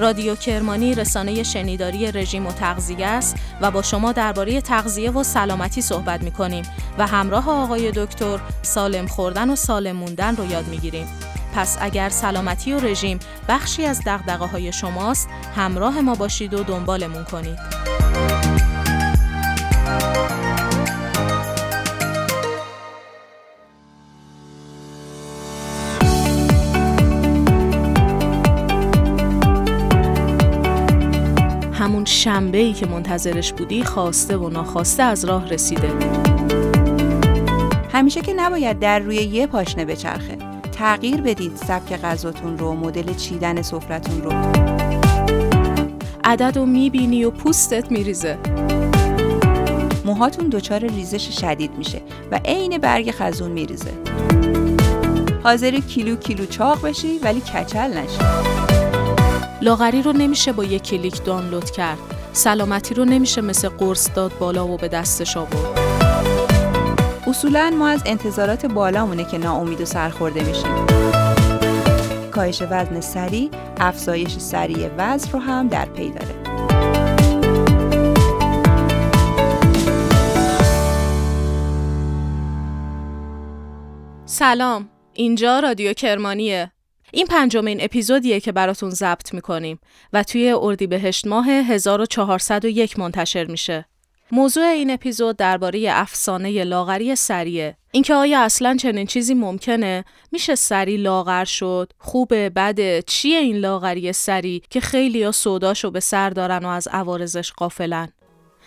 رادیو کرمانی رسانه شنیداری رژیم و تغذیه است و با شما درباره تغذیه و سلامتی صحبت می کنیم و همراه آقای دکتر سالم خوردن و سالم موندن رو یاد می گیریم. پس اگر سلامتی و رژیم بخشی از دقدقه های شماست همراه ما باشید و دنبالمون کنید. شنبه ای که منتظرش بودی خواسته و ناخواسته از راه رسیده. همیشه که نباید در روی یه پاشنه بچرخه. تغییر بدید سبک غذاتون رو مدل چیدن سفرتون رو. عدد رو می‌بینی و پوستت میریزه. موهاتون دچار ریزش شدید میشه و عین برگ خزون میریزه. حاضر کیلو کیلو چاق بشی ولی کچل نشی. لاغری رو نمیشه با یک کلیک دانلود کرد. سلامتی رو نمیشه مثل قرص داد بالا و به دستش آورد. اصولا ما از انتظارات بالامونه که ناامید و سرخورده میشیم. کاهش وزن سریع افزایش سریع وزن رو هم در پی داره. سلام اینجا رادیو کرمانیه. این پنجمین اپیزودیه که براتون ضبط می‌کنیم و توی اردیبهشت ماه 1401 منتشر میشه. موضوع این اپیزود درباره افسانه لاغری سریه. اینکه آیا اصلا چنین چیزی ممکنه؟ میشه سری لاغر شد؟ خوبه؟ بده؟ چیه این لاغری سری که خیلی یا سوداشو به سر دارن و از عوارضش قافلن؟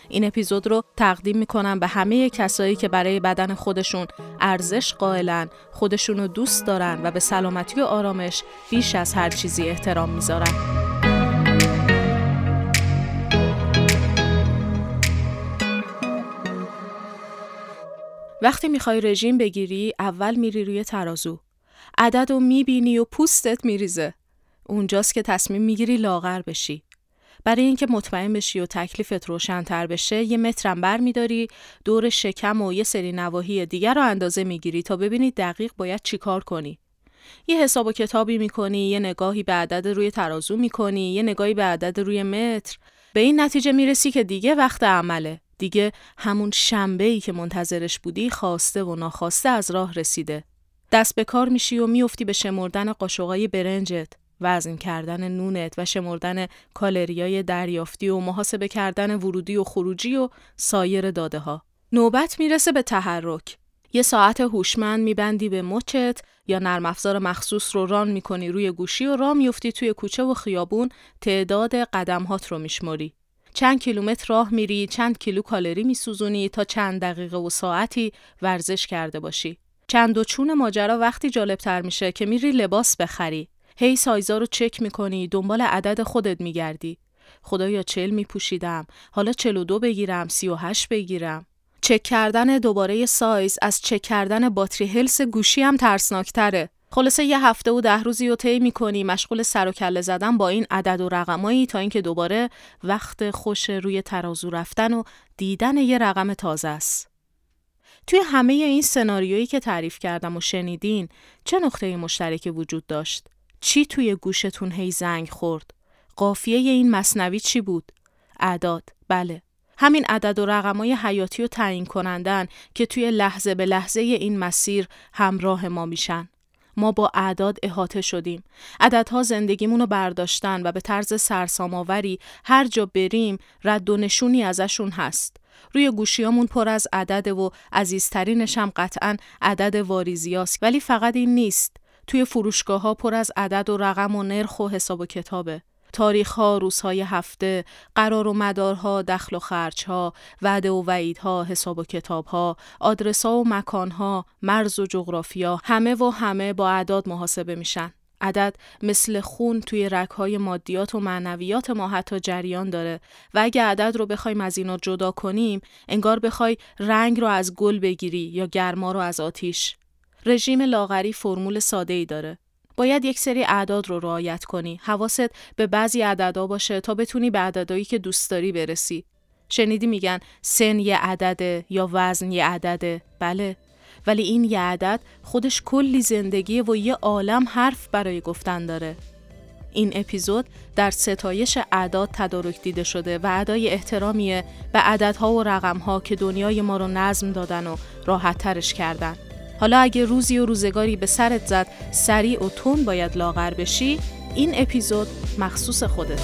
این اپیزود رو تقدیم می‌کنم به همه کسایی که برای بدن خودشون ارزش قائلن، خودشون رو دوست دارن و به سلامتی و آرامش بیش از هر چیزی احترام می‌ذارن. وقتی می‌خوای رژیم بگیری اول میری روی ترازو. عدد رو می‌بینی و پوستت میریزه. اونجاست که تصمیم می‌گیری لاغر بشی. برای اینکه مطمئن بشی و تکلیفت روشنتر بشه یه مترم بر میداری دور شکم و یه سری نواحی دیگر رو اندازه می‌گیری تا ببینی دقیق باید چیکار کنی. یه حساب و کتابی می‌کنی یه نگاهی به عدد روی ترازو می‌کنی یه نگاهی به عدد روی متر. به این نتیجه می‌رسی که دیگه وقت عمله. دیگه همون شنبه ای که منتظرش بودی خواسته و ناخواسته از راه رسیده. دست به کار میشی و میافتی به شمردن قاشقای برنجت. وزن کردن نونت و شمردن کالریای دریافتی و محاسبه کردن ورودی و خروجی و سایر داده ها. نوبت می‌رسه به تحرک. یه ساعت هوشمند میبندی به مچت یا نرم افزار مخصوص رو ران می‌کنی روی گوشی و راه میفتی توی کوچه و خیابون تعداد قدمهات رو میشمری. چند کیلومتر راه میری، چند کیلو کالری میسوزونی تا چند دقیقه و ساعتی ورزش کرده باشی. چند و چون ماجرا وقتی جالبتر میشه که میری لباس بخری. هی سایزا رو چک می‌کنی دنبال عدد خودت میگردی. خدایا چل میپوشیدم. حالا چل و دو بگیرم سی و هشت بگیرم. چک کردن دوباره سایز از چک کردن باتری هلس گوشی هم ترسناکتره. خلاصه یه هفته و ده روزی رو طی می‌کنی. مشغول سر و کله زدن با این عدد و رقمایی تا اینکه دوباره وقت خوش روی ترازو رفتن و دیدن یه رقم تازه است. توی همه این سناریویی که تعریف کردم و شنیدین چه نقطه مشترکی وجود داشت؟ چی توی گوشتون هی زنگ خورد؟ قافیه این مصنوی چی بود؟ اعداد بله همین عدد و رقمای حیاتی و تعیین کنندن که توی لحظه به لحظه این مسیر همراه ما میشن. ما با اعداد احاطه شدیم. عددها زندگیمون رو برداشتن و به طرز سرساماوری هر جا بریم رد و نشونی ازشون هست. روی گوشیامون پر از عدد و عزیزترینش هم قطعا عدد واریزیاست ولی فقط این نیست. توی فروشگاه ها پر از عدد و رقم و نرخ و حساب و کتابه. تاریخ ها، روزهای هفته، قرار و مدارها، دخل و خرچ ها، وعده و وعیدها، حساب و کتاب ها، آدرس ها و مکان ها، مرز و جغرافیا، همه و همه با اعداد محاسبه میشن. عدد مثل خون توی های مادیات و معنویات ما حتی جریان داره و اگه عدد رو بخوایم از اینا جدا کنیم انگار بخوای رنگ رو از گل بگیری یا گرما رو از آتیش رژیم لاغری فرمول ساده ای داره. باید یک سری اعداد رو رعایت کنی. حواست به بعضی عددا باشه تا بتونی به عددهایی که دوست داری برسی. شنیدی میگن سن یه عدده یا وزن یه عدده. بله. ولی این یه عدد خودش کلی زندگی و یه عالم حرف برای گفتن داره. این اپیزود در ستایش اعداد تدارک دیده شده و ادای احترامیه به عددها و رقمها که دنیای ما رو نظم دادن و راحت ترش کردن. حالا اگه روزی و روزگاری به سرت زد سریع و تون باید لاغر بشی این اپیزود مخصوص خودته.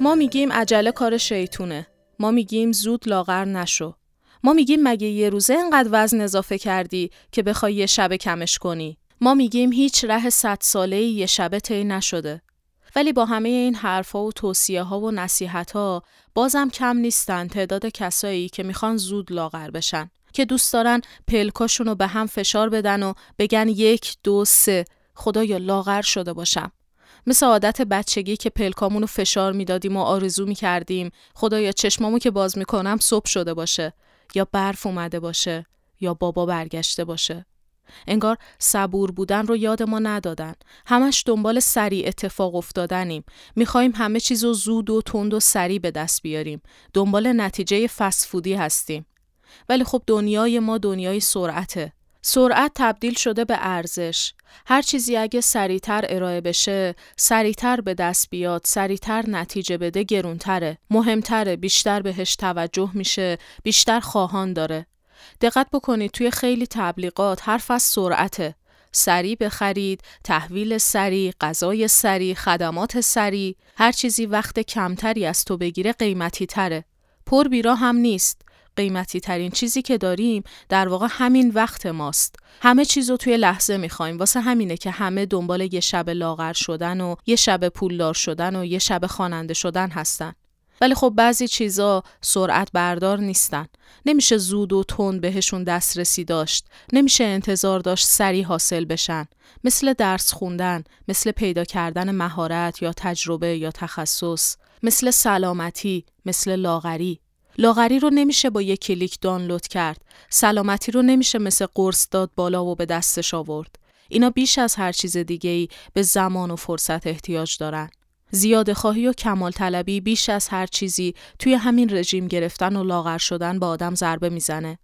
ما میگیم عجله کار شیطونه. ما میگیم زود لاغر نشو. ما میگیم مگه یه روزه انقدر وزن اضافه کردی که بخوای یه شب کمش کنی. ما میگیم هیچ ره صد ساله یه شبه طی نشده. ولی با همه این حرفها و توصیه ها و نصیحت ها بازم کم نیستن تعداد کسایی که می‌خوان زود لاغر بشن که دوست دارن پلکاشون رو به هم فشار بدن و بگن یک دو سه خدایا لاغر شده باشم مثل عادت بچگی که پلکامون رو فشار می‌دادیم و آرزو می‌کردیم خدایا چشمامو که باز می‌کنم صبح شده باشه یا برف اومده باشه یا بابا برگشته باشه انگار صبور بودن رو یاد ما ندادن. همش دنبال سریع اتفاق افتادنیم. می‌خوایم همه چیز رو زود و تند و سریع به دست بیاریم. دنبال نتیجه فسفودی هستیم. ولی خب دنیای ما دنیای سرعته. سرعت تبدیل شده به ارزش. هر چیزی اگه سریعتر ارائه بشه، سریعتر به دست بیاد، سریعتر نتیجه بده گرونتره، مهمتره، بیشتر بهش توجه میشه، بیشتر خواهان داره. دقت بکنید توی خیلی تبلیغات حرف از سرعته. سریع بخرید، تحویل سریع، غذای سریع، خدمات سریع، هر چیزی وقت کمتری از تو بگیره قیمتی تره. پر بیرا هم نیست. قیمتی ترین چیزی که داریم در واقع همین وقت ماست. همه چیز رو توی لحظه می‌خوایم. واسه همینه که همه دنبال یه شب لاغر شدن و یه شب پولدار شدن و یه شب خواننده شدن هستن. ولی خب بعضی چیزا سرعت بردار نیستن. نمیشه زود و تون بهشون دسترسی داشت. نمیشه انتظار داشت سریع حاصل بشن. مثل درس خوندن، مثل پیدا کردن مهارت یا تجربه یا تخصص، مثل سلامتی، مثل لاغری. لاغری رو نمیشه با یک کلیک دانلود کرد. سلامتی رو نمیشه مثل قرص داد بالا و به دستش آورد. اینا بیش از هر چیز دیگه ای به زمان و فرصت احتیاج دارن. زیاده خواهی و کمال طلبی بیش از هر چیزی توی همین رژیم گرفتن و لاغر شدن با آدم ضربه می‌زنه.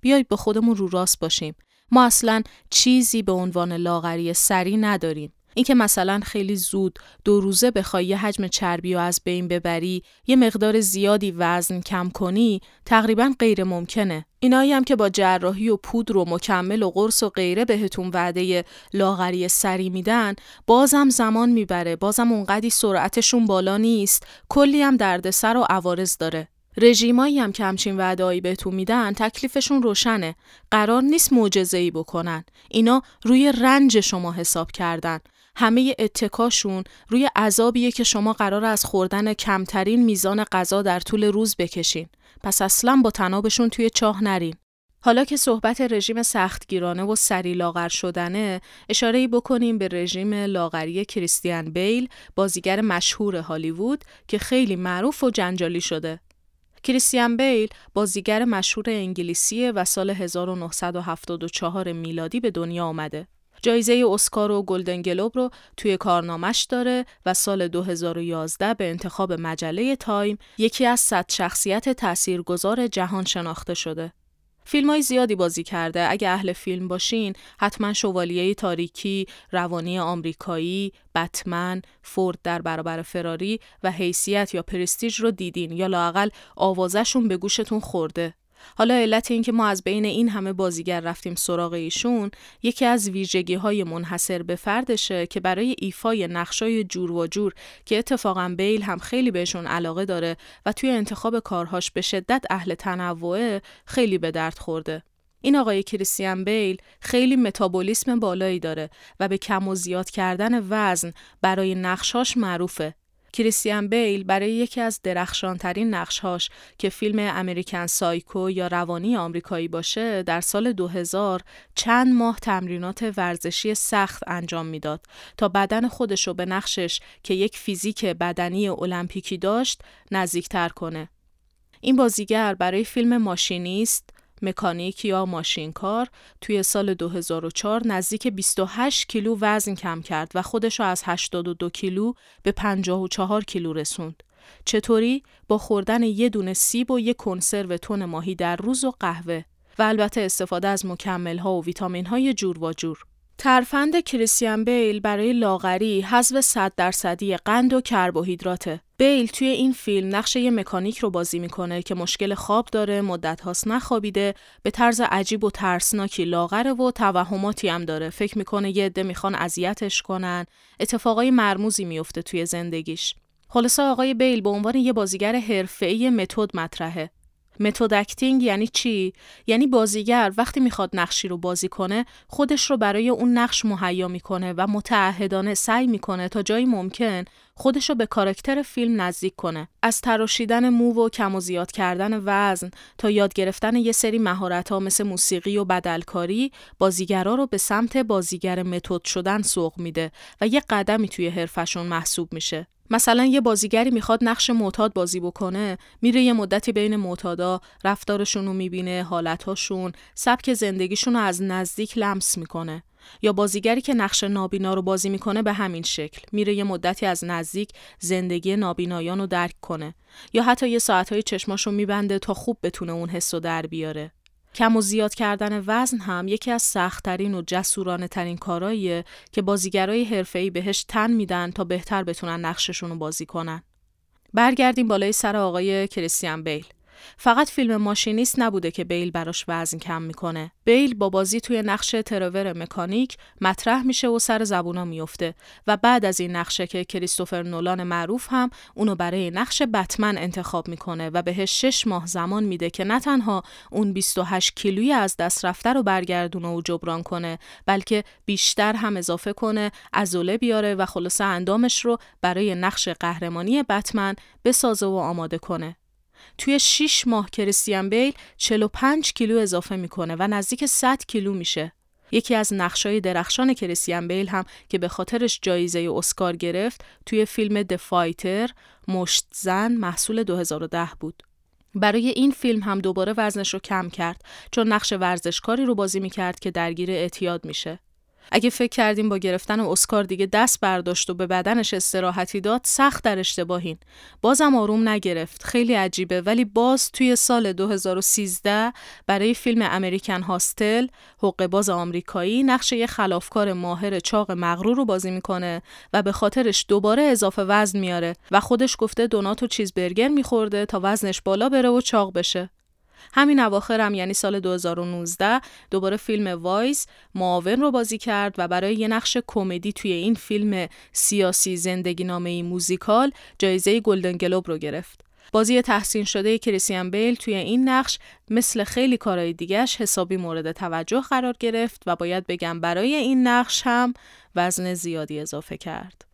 بیایید به خودمون رو راست باشیم. ما اصلا چیزی به عنوان لاغری سری نداریم. اینکه مثلا خیلی زود دو روزه بخوای یه حجم چربی و از بین ببری یه مقدار زیادی وزن کم کنی تقریبا غیر ممکنه. اینایی هم که با جراحی و پودر و مکمل و قرص و غیره بهتون وعده لاغری سری میدن بازم زمان می‌بره بازم اونقدی سرعتشون بالا نیست کلی هم دردسر و عوارض داره. رژیمایی هم که همچین وعدهایی بهتون میدن تکلیفشون روشنه. قرار نیست معجزه‌ای بکنن. اینا روی رنج شما حساب کردن. همه اتکاشون روی عذابیه که شما قرار از خوردن کمترین میزان غذا در طول روز بکشین. پس اصلا با تنابشون توی چاه نرین. حالا که صحبت رژیم سختگیرانه و سریع لاغر شدنه، اشاره بکنیم به رژیم لاغری کریستیان بیل، بازیگر مشهور هالیوود که خیلی معروف و جنجالی شده. کریستیان بیل بازیگر مشهور انگلیسی و سال 1974 میلادی به دنیا آمده. جایزه اسکار و گلدن گلوب رو توی کارنامش داره و سال 2011 به انتخاب مجله تایم یکی از صد شخصیت تاثیرگذار جهان شناخته شده. فیلم های زیادی بازی کرده. اگه اهل فیلم باشین، حتما شوالیه تاریکی، روانی آمریکایی، بتمن، فورد در برابر فراری و حیثیت یا پرستیج رو دیدین یا لاقل آوازشون به گوشتون خورده. حالا علت این که ما از بین این همه بازیگر رفتیم سراغ ایشون یکی از ویژگی های منحصر به فردشه که برای ایفای نقشای جور و جور که اتفاقا بیل هم خیلی بهشون علاقه داره و توی انتخاب کارهاش به شدت اهل تنوعه خیلی به درد خورده. این آقای کریستیان بیل خیلی متابولیسم بالایی داره و به کم و زیاد کردن وزن برای نقشاش معروفه کریستیان بیل برای یکی از درخشانترین نقشهاش که فیلم امریکن سایکو یا روانی آمریکایی باشه در سال 2000 چند ماه تمرینات ورزشی سخت انجام می‌داد تا بدن خودش رو به نقشش که یک فیزیک بدنی المپیکی داشت نزدیکتر کنه. این بازیگر برای فیلم ماشینیست مکانیک یا ماشینکار توی سال 2004 نزدیک 28 کیلو وزن کم کرد و خودش رو از 82 کیلو به 54 کیلو رسوند. چطوری؟ با خوردن یه دونه سیب و یه کنسرو تون ماهی در روز و قهوه. و البته استفاده از مکمل ها و ویتامین های جور و جور. ترفند کریستیان بیل برای لاغری حذف 100 درصدی قند و کربوهیدراته. بیل توی این فیلم نقش یه مکانیک رو بازی می‌کنه که مشکل خواب داره، مدت هاست نخوابیده، به طرز عجیب و ترسناکی لاغره و توهماتی هم داره. فکر می‌کنه یه عده می‌خوان اذیتش کنن، اتفاقای مرموزی میفته توی زندگیش. خلاصه آقای بیل به عنوان یه بازیگر حرفه‌ای متد مطرحه. method acting یعنی چی؟ یعنی بازیگر وقتی می‌خواد نقشی رو بازی کنه خودش رو برای اون نقش مهیا می‌کنه و متعهدانه سعی می‌کنه تا جایی ممکن خودش رو به کاراکتر فیلم نزدیک کنه. از تراشیدن مو و کم و زیاد کردن وزن تا یاد گرفتن یه سری مهارت ها مثل موسیقی و بدلکاری بازیگرا رو به سمت بازیگر متد شدن سوق میده و یه قدمی توی حرفشون محسوب میشه. مثلا یه بازیگری می‌خواد نقش معتاد بازی بکنه میره یه مدتی بین معتادا رفتارشون رو می‌بینه حالتهاشون سبک زندگیشون رو از نزدیک لمس می‌کنه یا بازیگری که نقش نابینا رو بازی می‌کنه به همین شکل میره یه مدتی از نزدیک زندگی نابینایان رو درک کنه یا حتی یه ساعتهای چشماش رو میبنده تا خوب بتونه اون حس رو در بیاره کم و زیاد کردن وزن هم یکی از سختترین و جسورانه ترین کاراییه که بازیگرای حرفه‌ای بهش تن میدن تا بهتر بتونن نقششون رو بازی کنن. برگردیم بالای سر آقای کریستیان بیل. فقط فیلم ماشینیست نبوده که بیل براش وزن کم می‌کنه. بیل با بازی توی نقش ترور مکانیک مطرح میشه و سر زبونا میفته و بعد از این نقشه که کریستوفر نولان معروف هم اونو برای نقش بتمن انتخاب می‌کنه و بهش شش ماه زمان میده که نه تنها اون 28 کیلویی از دست رفته رو برگردونه و جبران کنه بلکه بیشتر هم اضافه کنه عضله بیاره و خلاصه اندامش رو برای نقش قهرمانی بتمن بسازه و آماده کنه. توی 6 ماه کریستیان بیل 45 کیلو اضافه می‌کنه و نزدیک 100 کیلو میشه. یکی از نقشای درخشان کریستیان بیل هم که به خاطرش جایزه اسکار گرفت توی فیلم دفایتر مشت زن محصول 2010 بود. برای این فیلم هم دوباره وزنش رو کم کرد چون نقش ورزشکاری رو بازی می‌کرد که درگیر اعتیاد میشه. اگه فکر کردیم با گرفتن اسکار دیگه دست برداشت و به بدنش استراحتی داد سخت در اشتباهین. بازم آروم نگرفت. خیلی عجیبه. ولی باز توی سال 2013 برای فیلم امریکن هاستل حقوق باز آمریکایی نقش یه خلافکار ماهر چاق مغرور رو بازی می‌کنه و به خاطرش دوباره اضافه وزن میاره و خودش گفته دونات و چیز برگر میخورده تا وزنش بالا بره و چاق بشه. همین اواخرم یعنی سال 2019 دوباره فیلم وایز معاون رو بازی کرد و برای یه نقش کمدی توی این فیلم سیاسی زندگی نامه موزیکال جایزه گلدن گلوب رو گرفت. بازی تحسین شده کریسیان بیل توی این نقش مثل خیلی کارهای دیگهش حسابی مورد توجه قرار گرفت و باید بگم برای این نقش هم وزن زیادی اضافه کرد.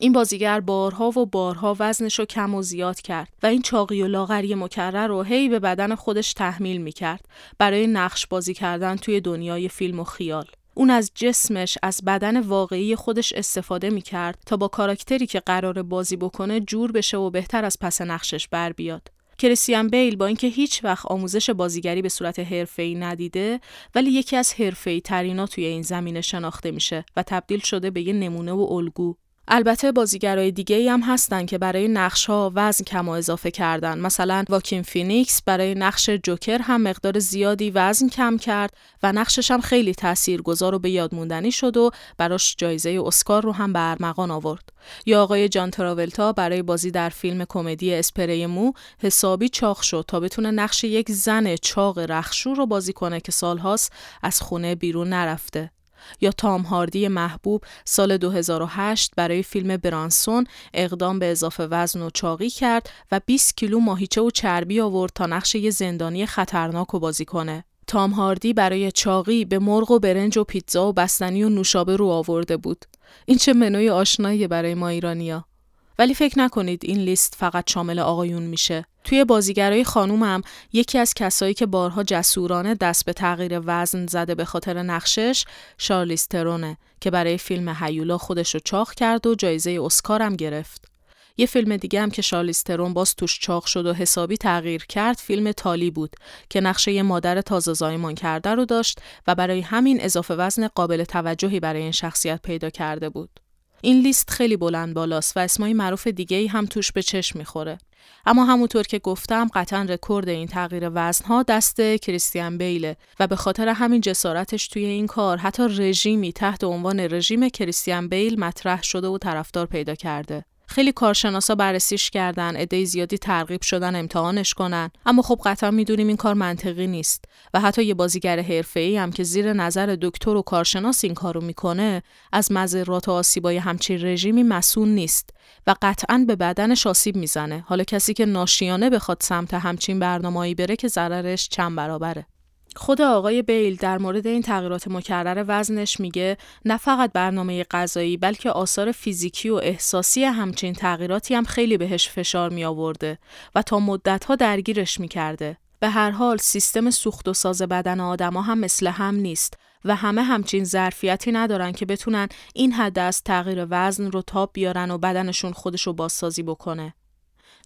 این بازیگر بارها و بارها وزنش رو کم و زیاد کرد و این چاقی و لاغری مکرر رو هی به بدن خودش تحمیل می کرد برای نقش بازی کردن توی دنیای فیلم و خیال. اون از جسمش از بدن واقعی خودش استفاده می کرد تا با کاراکتری که قرار بازی بکنه جور بشه و بهتر از پس نقشش بر بیاد. کریستیان بیل با اینکه هیچ وقت آموزش بازیگری به صورت حرفه‌ای ندیده ولی یکی از حرفه‌ای ترینا توی این زمینه شناخته میشه و تبدیل شده به یه نمونه و الگو البته بازیگرای دیگه هم هستن که برای نقش ها وزن کم و اضافه کردن. مثلا واکین فینیکس برای نقش جوکر هم مقدار زیادی وزن کم کرد و نقشش هم خیلی تاثیرگذار و به یاد موندنی شد و براش جایزه اسکار رو هم به ارمغان آورد. یا آقای جان تراولتا برای بازی در فیلم کمدی اسپری مو حسابی چاق شد تا بتونه نقش یک زن چاق رخشور رو بازی کنه که سالهاست از خونه بیرون نرفته. یا تام هاردی محبوب سال 2008 برای فیلم برانسون اقدام به اضافه وزن و چاقی کرد و 20 کیلو ماهیچه و چربی آورد تا نقش یه زندانی خطرناک و بازی کنه. تام هاردی برای چاقی به مرغ و برنج و پیتزا و بستنی و نوشابه رو آورده بود. این چه منوی آشنایی برای ما ایرانیا. ولی فکر نکنید این لیست فقط شامل آقایون میشه. توی بازیگرای خانومم یکی از کسایی که بارها جسورانه دست به تغییر وزن زده به خاطر نقشش شارلیز ترونه که برای فیلم هیولا خودش رو چاق کرد و جایزه اسکارم گرفت. یه فیلم دیگه هم که شارلیز ترون باز توش چاق شد و حسابی تغییر کرد فیلم تالی بود که نقشه یه مادر تازه زایمان کرده رو داشت و برای همین اضافه وزن قابل توجهی برای این شخصیت پیدا کرده بود. این لیست خیلی بلند بالاست و اسمای معروف دیگه هم توش به چشم می‌خوره. اما همونطور که گفتم قطعا رکورد این تغییر وزنها دست کریستیان بیله و به خاطر همین جسارتش توی این کار حتی رژیمی تحت عنوان رژیم کریستیان بیل مطرح شده و طرفدار پیدا کرده. خیلی کارشناسا بررسیش کردن عده زیادی ترغیب شدن امتحانش کنن. اما خب قطعا می‌دونیم این کار منطقی نیست و حتی یه بازیگر حرفه‌ای هم که زیر نظر دکتر و کارشناس این کارو می‌کنه از مذرات و آسیبای همچین رژیمی مسئول نیست و قطعا به بدنش آسیب می‌زنه. حالا کسی که ناشیانه بخواد سمت همچین برنامه‌ای بره که ضررش چند برابره. خود آقای بیل در مورد این تغییرات مکرر وزنش میگه نه فقط برنامه غذایی بلکه آثار فیزیکی و احساسی همچین تغییراتی هم خیلی بهش فشار می آورده و تا مدتها درگیرش می‌کرده. به هر حال سیستم سوخت و ساز بدن آدما هم مثل هم نیست و همه همچین ظرفیتی ندارن که بتونن این حد از تغییر وزن رو تاب بیارن و بدنشون خودش رو بازسازی بکنه.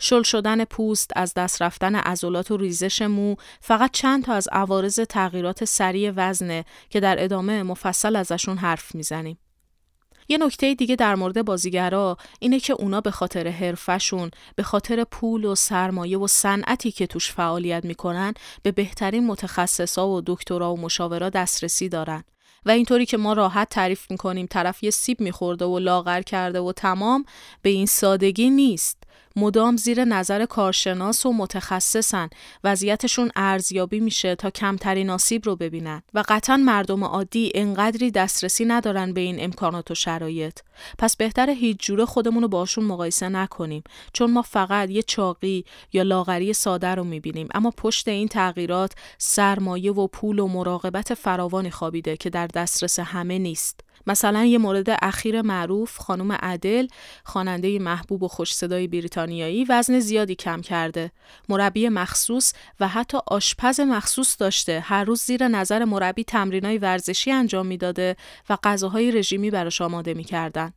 شل شدن پوست، از دست رفتن عضلات و ریزش مو فقط چند تا از عوارض تغییرات سریع وزنه که در ادامه مفصل ازشون حرف می‌زنیم. یه نکته دیگه در مورد بازیگرا اینه که اونا به خاطر حرفشون، به خاطر پول و سرمایه و صنعتی که توش فعالیت می‌کنن به بهترین متخصصا و دکترا و مشاورا دسترسی دارن. و اینطوری که ما راحت تعریف می‌کنیم طرف یه سیب میخورده و لاغر کرده و تمام به این سادگی نیست. مدام زیر نظر کارشناس و متخصصن. وضعیتشون ارزیابی میشه تا کمترین آسیب رو ببینن. و قطعا مردم عادی انقدری دسترسی ندارن به این امکانات و شرایط. پس بهتر هیچ جوره خودمون رو باشون مقایسه نکنیم. چون ما فقط یه چاقی یا لاغری ساده رو می‌بینیم. اما پشت این تغییرات سرمایه و پول و مراقبت فراوانی خوابیده که در دسترس همه نیست. مثلا یه مورد اخیر معروف خانم عدل خواننده محبوب و خوش صدای بریتانیایی وزن زیادی کم کرده. مربی مخصوص و حتی آشپز مخصوص داشته. هر روز زیر نظر مربی تمرینای ورزشی انجام می‌داده و غذاهای رژیمی براش آماده می‌کردن.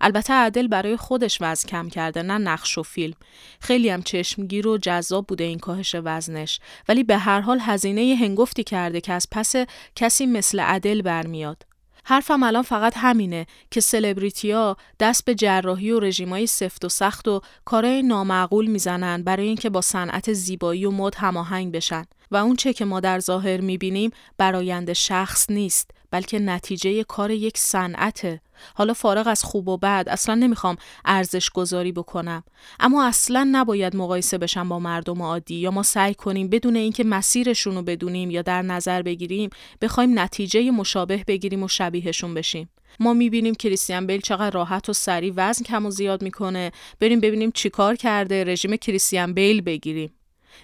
البته عدل برای خودش وزن کم کرده نه نقش و فیلم. خیلی هم چشمگیر و جذاب بوده این کاهش وزنش. ولی به هر حال هزینه هنگفتی کرده که از پس کسی مثل عدل برمیاد. حرفم الان فقط همینه که سلبریتیا دست به جراحی و رژیمای سفت و سخت و کارهای نامعقول می‌زنن برای اینکه با صنعت زیبایی و مد هماهنگ بشن. و اون چه که ما در ظاهر می‌بینیم برایند شخص نیست. بلکه نتیجه کار یک صنعته. حالا فارغ از خوب و بد اصلا نمی‌خوام ارزش گذاری بکنم. اما اصلا نباید مقایسه بشم با مردم عادی یا ما سعی کنیم بدون اینکه مسیرشون رو بدونیم یا در نظر بگیریم بخوایم نتیجه مشابه بگیریم و شبیهشون بشیم. ما می‌بینیم کریستیان بیل چقدر راحت و سریع وزن کم و زیاد می‌کنه. بریم ببینیم چیکار کرده رژیم کریستیان بیل بگیریم.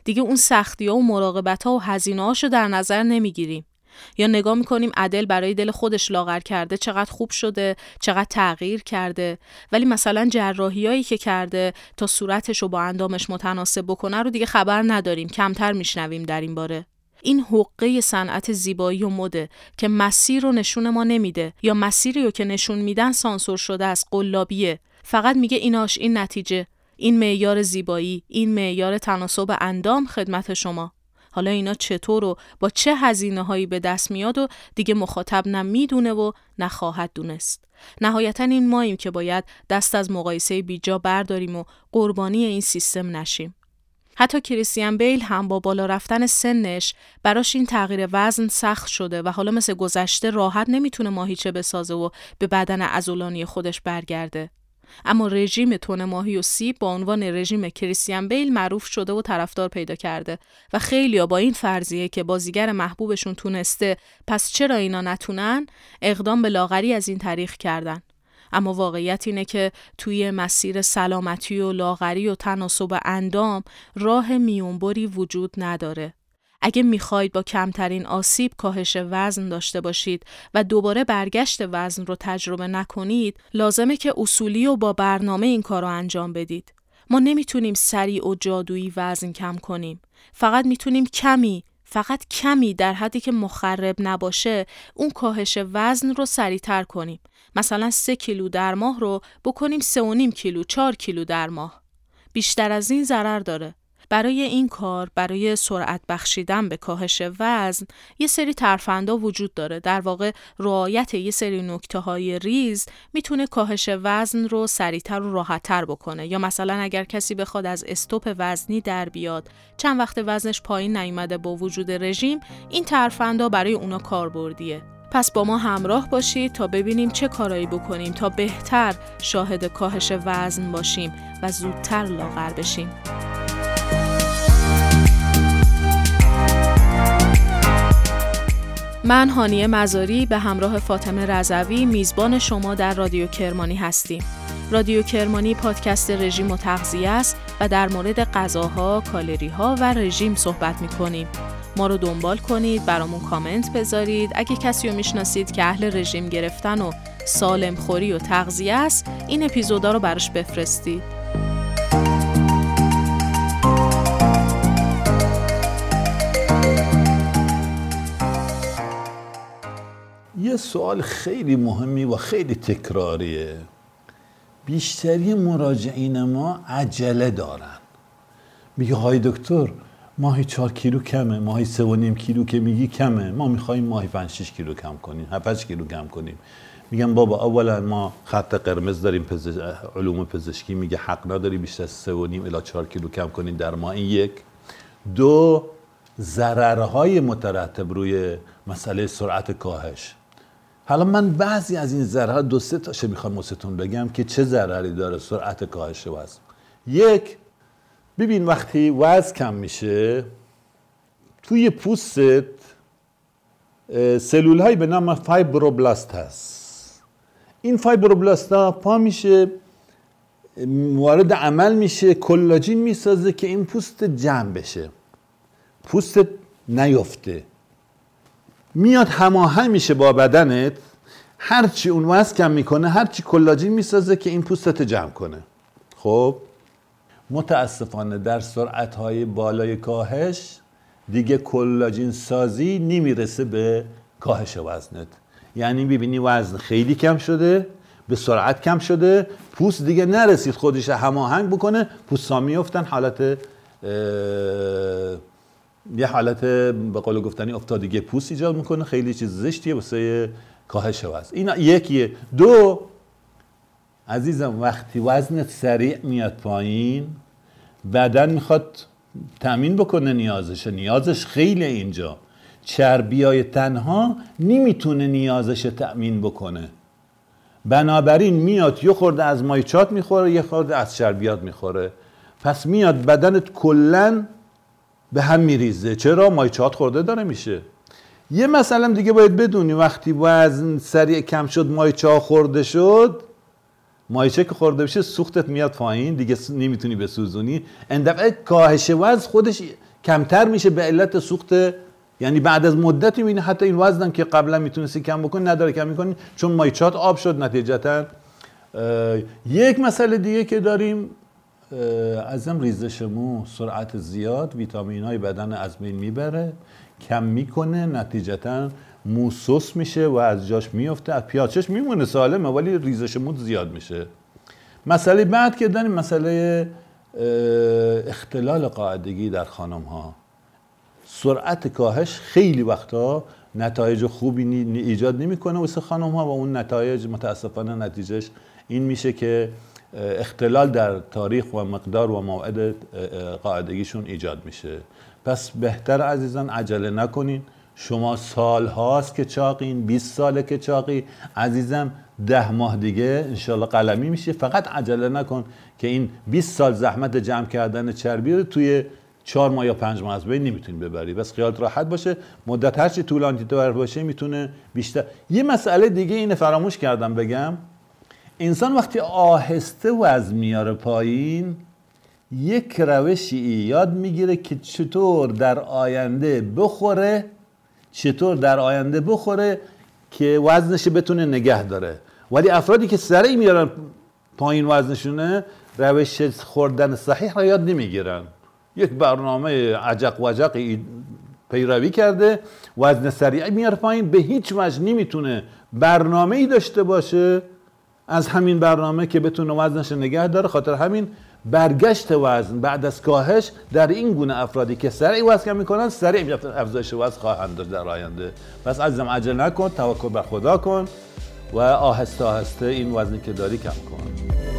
دیگه اون سختی ها و مراقبت ها و هزینه رو در نظر نمی‌گیریم. یا نگاه می‌کنیم عدل برای دل خودش لاغر کرده چقدر خوب شده چقدر تغییر کرده. ولی مثلا جراحیایی که کرده تا صورتش رو با اندامش متناسب بکنه رو دیگه خبر نداریم کمتر میشنویم در این باره. این حقه صنعت زیبایی و مده که مسیر رو نشون ما نمیده یا مسیری رو که نشون میدن سانسور شده از قلابیه. فقط میگه ایناش این نتیجه. این معیار زیبایی این معیار تناسب اندام خدمت شما. حالا اینا چطور و با چه هزینه هایی به دست میاد و دیگه مخاطب نه می‌دونه و نه خواهد دونست. نهایتا این ماییم که باید دست از مقایسه بیجا برداریم و قربانی این سیستم نشیم. حتی کریستیان بیل هم با بالا رفتن سنش براش این تغییر وزن سخت شده و حالا مثل گذشته راحت نمی‌تونه ماهیچه بسازه و به بدن ازولانی خودش برگرده. اما رژیم تون ماهی و سیب با عنوان رژیم کریستیان بیل معروف شده و طرفدار پیدا کرده و خیلیا با این فرضیه که بازیگر محبوبشون تونسته پس چرا اینا نتونن؟ اقدام به لاغری از این طریق کردن. اما واقعیت اینه که توی مسیر سلامتی و لاغری و تناسب اندام راه میونبری وجود نداره. اگه می‌خواید با کمترین آسیب کاهش وزن داشته باشید و دوباره برگشت وزن رو تجربه نکنید لازمه که اصولی و با برنامه این کار رو انجام بدید. ما نمی‌تونیم سریع و جادویی وزن کم کنیم. فقط می‌تونیم کمی فقط کمی در حدی که مخرب نباشه اون کاهش وزن رو سریعتر کنیم. مثلا سه کیلو در ماه رو بکنیم سه و نیم کیلو چار کیلو در ماه. بیشتر از این ضرر داره. برای این کار برای سرعت بخشیدن به کاهش وزن یه سری ترفندا وجود داره. در واقع رعایت یه سری نکته های ریز می‌تونه کاهش وزن رو سریعتر و راحتتر بکنه. یا مثلا اگر کسی بخواد از استوپ وزنی در بیاد چند وقت وزنش پایین نیومده با وجود رژیم این ترفندا برای اونا کاربردیه. پس با ما همراه باشید تا ببینیم چه کارایی بکنیم تا بهتر شاهد کاهش وزن باشیم و زودتر لاغر بشیم. من هانیه مزاری به همراه فاطمه رضوی میزبان شما در رادیو کرمانی هستیم. رادیو کرمانی پادکست رژیم و تغذیه است و در مورد غذاها، کالریها و رژیم صحبت می کنیم. ما رو دنبال کنید، برامون کامنت بذارید. اگه کسی رو می‌شناسید که اهل رژیم گرفتن و سالم خوری و تغذیه است، این اپیزودا رو براش بفرستید. یه سوال خیلی مهمی و خیلی تکراریه. بیشتری مراجعین ما عجله دارن. میگه های دکتر ماهی چهار کیلو کمه ماهی سه و نیم کیلو که میگی کمه. ما می‌خوایم ماهی پنج شیش کیلو کم کنیم هفت کیلو کم کنیم. میگم بابا اولا ما خط قرمز داریم پزش... علوم پزشکی میگه حق نداری بیشتر از سه و نیم الی چهار کیلو کم کنیم در ماه یک. دو ضررهای مترتب روی مسئله سرعت کاهش. حالا من بعضی از این ضررها دو سه تاشه می‌خوام واسهتون بگم که چه ضرری داره سرعت کاهش وزن. یک ببین وقتی وزن کم میشه توی پوستت سلول های به نام فایبروبلاست هست. این فایبروبلاست ها پا میشه وارد عمل میشه کلاژین می‌سازه که این پوست جمع بشه. پوستت نیفته. میاد هماهنگ میشه با بدنت هرچی اون وزن کم می‌کنه هرچی کلاژین می‌سازه که این پوستت جمع کنه. خب؟ متاسفانه در سرعت های بالای کاهش دیگه کلاژین سازی نمی‌رسه به کاهش وزنت. یعنی ببینی وزن خیلی کم شده به سرعت کم شده پوست دیگه نرسید خودش هماهنگ بکنه پوست ها میفتن حالت یه حالت به قول گفتنی افتادگی پوست ایجاد می‌کنه. خیلی چیز زشتیه واسه کاهش وزن. این یکیه. دو عزیزم وقتی وزنت سریع میاد پایین بدن می‌خواد تامین بکنه نیازش. نیازش خیلی اینجا. چربیای تنها نمی‌تونه نیازش تأمین بکنه. بنابراین میاد یه خورده از مایچات می‌خوره یه خورده از چربیات می‌خوره. پس میاد بدنت کلا به هم میریزه. چرا؟ مایچات خورده داره میشه. یه مثلا دیگه باید بدونی. وقتی وزن سریع کم شد مایچه خورده شد مایچه که خورده بشه سوختت میاد پایین. دیگه نمی‌تونی بسوزونی. اندفعه کاهش وزن خودش کمتر میشه به علت سوخت. یعنی بعد از مدتی می‌بینی حتی این وزن که قبلا می‌تونستی کم بکنی نداره کم می‌کنی. چون مایچات آب شد نتیجتا. یک مسئله دیگه که داریم. ازم ریزش مو سرعت زیاد ویتامین های بدن از بین می‌بره کم می‌کنه نتیجتا مو سوس میشه و از جاش میفته از پیاچش میمونه سالمه ولی ریزش مو زیاد میشه. مسئله بعد که داریم مسئله اختلال قاعدگی در خانم ها سرعت کاهش خیلی وقتا نتایج خوبی ایجاد نمی‌کنه واسه خانم ها و اون نتایج متاسفانه نتیجهش این میشه که اختلال در تاریخ و مقدار و موعد قاعدگیشون ایجاد میشه. پس بهتر عزیزان عجله نکنین. شما سال هاست که چاقین 20 ساله که چاقی. عزیزم ده ماه دیگه انشالله قلمی میشه. فقط عجله نکن که این 20 سال زحمت جمع کردن چربی رو توی چهار ماه یا پنج ماه از بین نمی‌تونی ببری. بس خیالت راحت باشه. مدت هرچی طولانی تر باشه می‌تونه بیشتر. یه مسئله دیگه اینه فراموش کردم بگم. انسان وقتی آهسته وزن میاره پایین یک روشی یاد می‌گیره که چطور در آینده بخوره چطور در آینده بخوره که وزنش بتونه نگه داره. ولی افرادی که سریع میارن پایین وزنشونه روش خوردن صحیح را یاد نمی‌گیرن. یک برنامه عجق وجق پیروی کرده وزن سریع میاره پایین به هیچ وجه نمی‌تونه برنامه ای داشته باشه از همین برنامه که بتونه وزنش نگه داره خاطر همین برگشت وزن بعد از کاهش در این گونه افرادی که سریع وزن کم می‌کنن سریع افزایش وزن خواهند داشت در آینده. پس عزیزم عجله نکن توکل بر خدا کن و آهسته آهسته این وزنی که داری کم کن.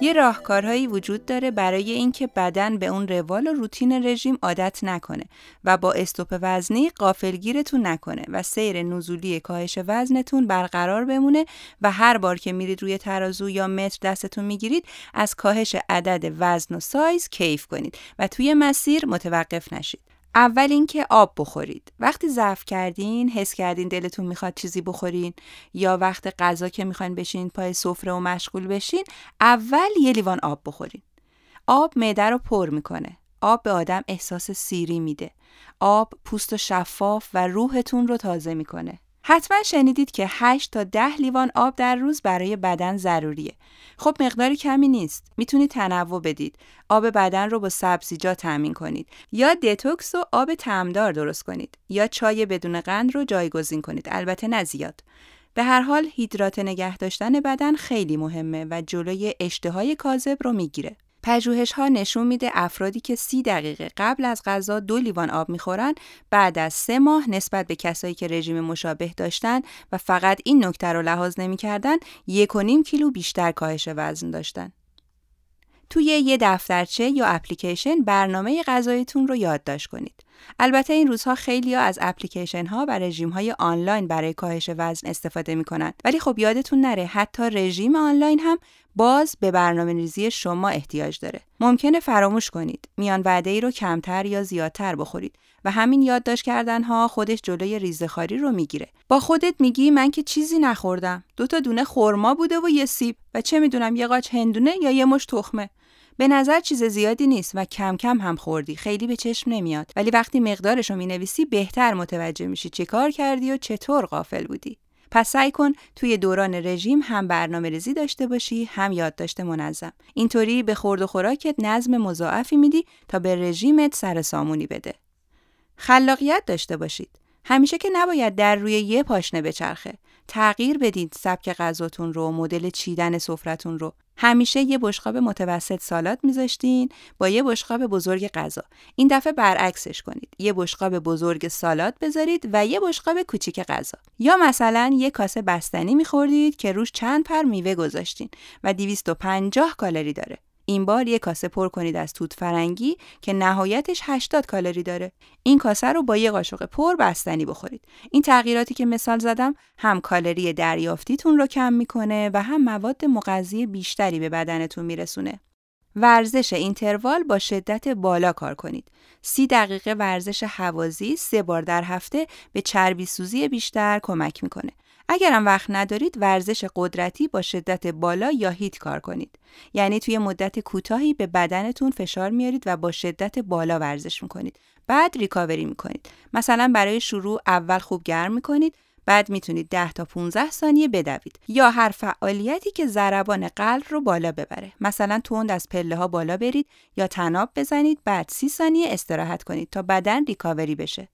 یه راهکارهایی وجود داره برای اینکه بدن به اون روال و روتین رژیم عادت نکنه و با استوپ وزنی قافلگیرتون نکنه و سیر نزولی کاهش وزنتون برقرار بمونه و هر بار که میرید روی ترازو یا متر دستتون می‌گیرید از کاهش عدد وزن و سایز کیف کنید و توی مسیر متوقف نشید. اول اینکه آب بخورید. وقتی ضعف کردین، حس کردین دلتون می‌خواد چیزی بخورین یا وقت غذا که می‌خواین بشین پای سفره و مشغول بشین، اول یه لیوان آب بخورین. آب معده رو پر می‌کنه. آب به آدم احساس سیری میده. آب پوست و شفاف و روحتون رو تازه می‌کنه. حتما شنیدید که 8 تا 10 لیوان آب در روز برای بدن ضروریه. خب مقداری کمی نیست. می‌تونید تنوع بدید. آب بدن رو با سبزیجات تامین کنید یا دتوکس و آب تعمدار درست کنید یا چای بدون قند رو جایگزین کنید. البته نزیاد. به هر حال هیدرات نگه داشتن بدن خیلی مهمه و جلوی اشتهای کاذب رو می‌گیره. پژوهش ها نشون میده افرادی که سی دقیقه قبل از غذا دو لیوان آب می‌خورن بعد از سه ماه نسبت به کسایی که رژیم مشابه داشتن و فقط این نکته رو لحاظ نمی‌کردن یک و نیم کیلو بیشتر کاهش وزن داشتن. توی یه دفترچه یا اپلیکیشن برنامه غذایتون رو یادداشت کنید. البته این روزها خیلی ها از اپلیکیشن ها و رژیم های آنلاین برای کاهش وزن استفاده می کنند. ولی خب یادتون نره حتی رژیم آنلاین هم باز به برنامه ریزی شما احتیاج داره. ممکنه فراموش کنید. میان وعده ای رو کمتر یا زیادتر بخورید همین یادداشت کردن ها خودش جلوی ریزخاری رو می‌گیره. با خودت میگی من که چیزی نخوردم. دو تا دونه خرما بوده و یه سیب و چه می‌دونم یه قاچ هندونه یا یه مش تخمه. به نظر چیز زیادی نیست و کم کم هم خوردی خیلی به چشم نمیاد ولی وقتی مقدارش رو می‌نویسی بهتر متوجه میشی چه کار کردی و چطور غافل بودی پس سعی کن توی دوران رژیم هم برنامه ریزی داشته باشی هم یادداشت منظم اینطوری به خورد و خوراکت نظم مضاعفی میدی تا به رژیمت سر سامونی بده خلاقیت داشته باشید. همیشه که نباید در روی یه پاشنه بچرخه. تغییر بدید سبک غذاتون رو مدل چیدن سفرتون رو. همیشه یه بشقاب متوسط سالاد میذاشتین با یه بشقاب بزرگ غذا. این دفعه برعکسش کنید. یه بشقاب بزرگ سالاد بذارید و یه بشقاب کوچیک غذا. یا مثلا یه کاسه بستنی میخوردید که روش چند پر میوه گذاشتین و 250 کالری داره. این بار یک کاسه پر کنید از توت فرنگی که نهایتش 80 کالری داره. این کاسه رو با یه قاشق پر بستنی بخورید. این تغییراتی که مثال زدم هم کالری دریافتیتون رو کم می‌کنه و هم مواد مغذی بیشتری به بدنتون میرسونه. ورزش اینتروال با شدت بالا کار کنید. سی دقیقه ورزش حوازی سه بار در هفته به چربی سوزی بیشتر کمک می‌کنه. اگرم وقت ندارید ورزش قدرتی با شدت بالا یا هیت کار کنید. یعنی توی مدت کوتاهی به بدنتون فشار میارید و با شدت بالا ورزش می‌کنید. بعد ریکاوری می‌کنید. مثلا برای شروع اول خوب گرم می‌کنید بعد می‌تونید 10 تا 15 ثانیه بدوید یا هر فعالیتی که ضربان قلب رو بالا ببره مثلا تند از پله ها بالا برید یا تناب بزنید بعد 30 ثانیه استراحت کنید تا بدن ریکاوری بشه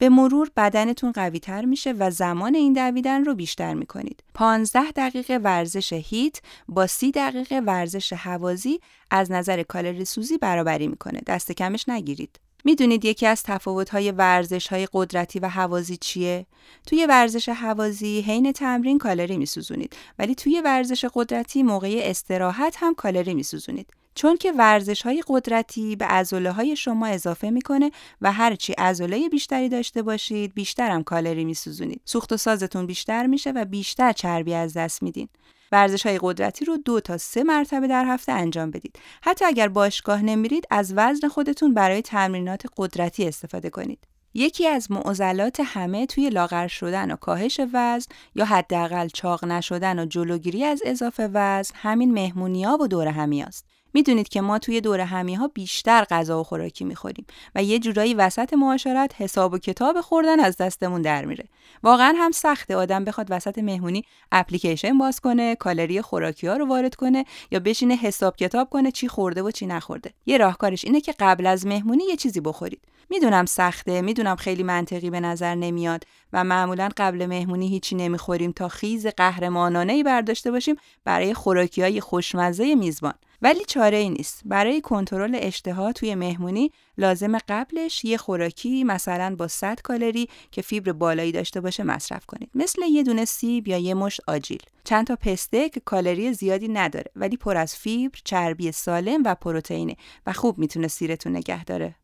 به مرور بدنتون قوی تر میشه و زمان این دویدن رو بیشتر می‌کنید. 15 دقیقه ورزش هیت با 30 دقیقه ورزش حوازی از نظر کالری سوزی برابری می‌کنه. دست کمش نگیرید. می‌دونید یکی از تفاوت‌های ورزش‌های قدرتی و حوازی چیه؟ توی ورزش حوازی حین تمرین کالری میسوزونید ولی توی ورزش قدرتی موقع استراحت هم کالری میسوزونید. چون که ورزش های قدرتی به عضله های شما اضافه می‌کنه و هرچی عضله بیشتری داشته باشید بیشتر هم کالری میسوزونید. سوخت و سازتون بیشتر میشه و بیشتر چربی از دست میدین. ورزش های قدرتی رو دو تا سه مرتبه در هفته انجام بدید. حتی اگر باشگاه نمیرید از وزن خودتون برای تمرینات قدرتی استفاده کنید. یکی از معضلات همه توی لاغر شدن و کاهش وزن یا حداقل چاق نشدن و جلوگیری از اضافه وزن همین مهمونیا و دور همی است. می‌دونید که ما توی دور همی ها بیشتر غذا و خوراکی می‌خوریم و یه جورایی وسط معاشرت حساب و کتاب خوردن از دستمون در میره. واقعا هم سخته آدم بخواد وسط مهمونی اپلیکیشن باز کنه، کالری خوراکی ها رو وارد کنه یا بشینه حساب کتاب کنه چی خورده و چی نخورده. یه راهکارش اینه که قبل از مهمونی یه چیزی بخورید. می‌دونم سخته، می‌دونم خیلی منطقی به نظر نمیاد و معمولا قبل مهمونی هیچی نمی‌خوریم تا خیز قهرمانانه ای برداشته باشیم برای خوراکی های خوشمزه میزبان. ولی چاره ای نیست. برای کنترل اشتها توی مهمونی لازم قبلش یه خوراکی مثلا با 100 کالری که فیبر بالایی داشته باشه مصرف کنید. مثل یه دونه سیب یا یه مشت آجیل. چند تا پسته که کالری زیادی نداره ولی پر از فیبر، چربی سالم و پروتئینه و خوب می‌تونه سیرتون نگه داره.